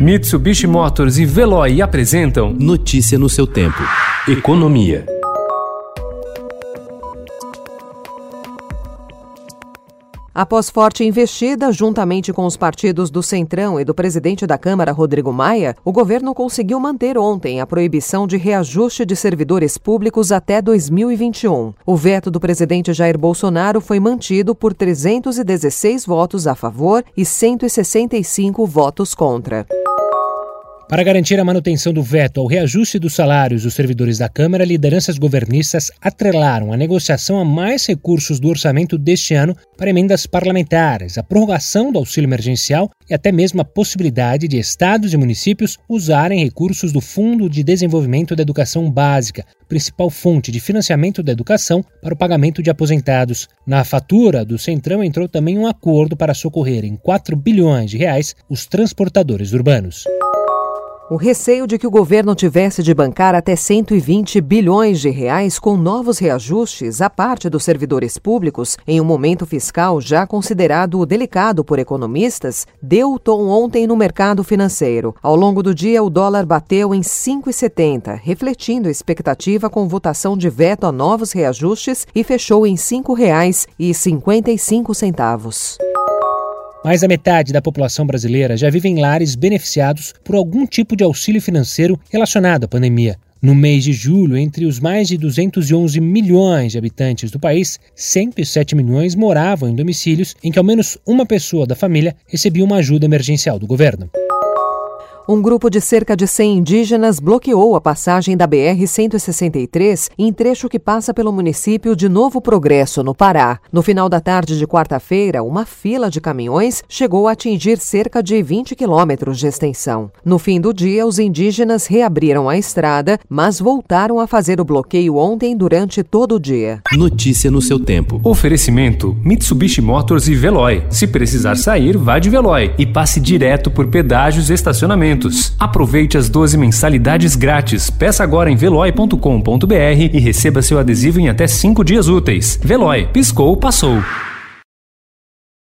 Mitsubishi Motors e Veloy apresentam Notícia no seu tempo. Economia. Após forte investida, juntamente com os partidos do Centrão e do presidente da Câmara, Rodrigo Maia, o governo conseguiu manter ontem a proibição de reajuste de servidores públicos até 2021. O veto do presidente Jair Bolsonaro foi mantido por 316 votos a favor e 165 votos contra. Para garantir a manutenção do veto ao reajuste dos salários dos servidores da Câmara, lideranças governistas atrelaram a negociação a mais recursos do orçamento deste ano para emendas parlamentares, a prorrogação do auxílio emergencial e até mesmo a possibilidade de estados e municípios usarem recursos do Fundo de Desenvolvimento da Educação Básica, principal fonte de financiamento da educação para o pagamento de aposentados. Na fatura do Centrão entrou também um acordo para socorrer em 4 bilhões de reais os transportadores urbanos. O receio de que o governo tivesse de bancar até 120 bilhões de reais com novos reajustes à parte dos servidores públicos, em um momento fiscal já considerado delicado por economistas, deu o tom ontem no mercado financeiro. Ao longo do dia, o dólar bateu em 5,70, refletindo a expectativa com votação de veto a novos reajustes e fechou em R$ 5,55. Mais da metade da população brasileira já vive em lares beneficiados por algum tipo de auxílio financeiro relacionado à pandemia. No mês de julho, entre os mais de 211 milhões de habitantes do país, 107 milhões moravam em domicílios em que ao menos uma pessoa da família recebia uma ajuda emergencial do governo um grupo de cerca de 100 indígenas bloqueou a passagem da BR-163 em trecho que passa pelo município de Novo Progresso, no Pará. No final da tarde de quarta-feira, uma fila de caminhões chegou a atingir cerca de 20 quilômetros de extensão. No fim do dia, os indígenas reabriram a estrada, mas voltaram a fazer o bloqueio ontem durante todo o dia. Notícia no seu tempo. Oferecimento: Mitsubishi Motors e Veloy. Se precisar sair, vá de Veloy e passe direto por pedágios e Aproveite as 12 mensalidades grátis. Peça agora em veloi.com.br e receba seu adesivo em até 5 dias úteis. Veloy, piscou, passou.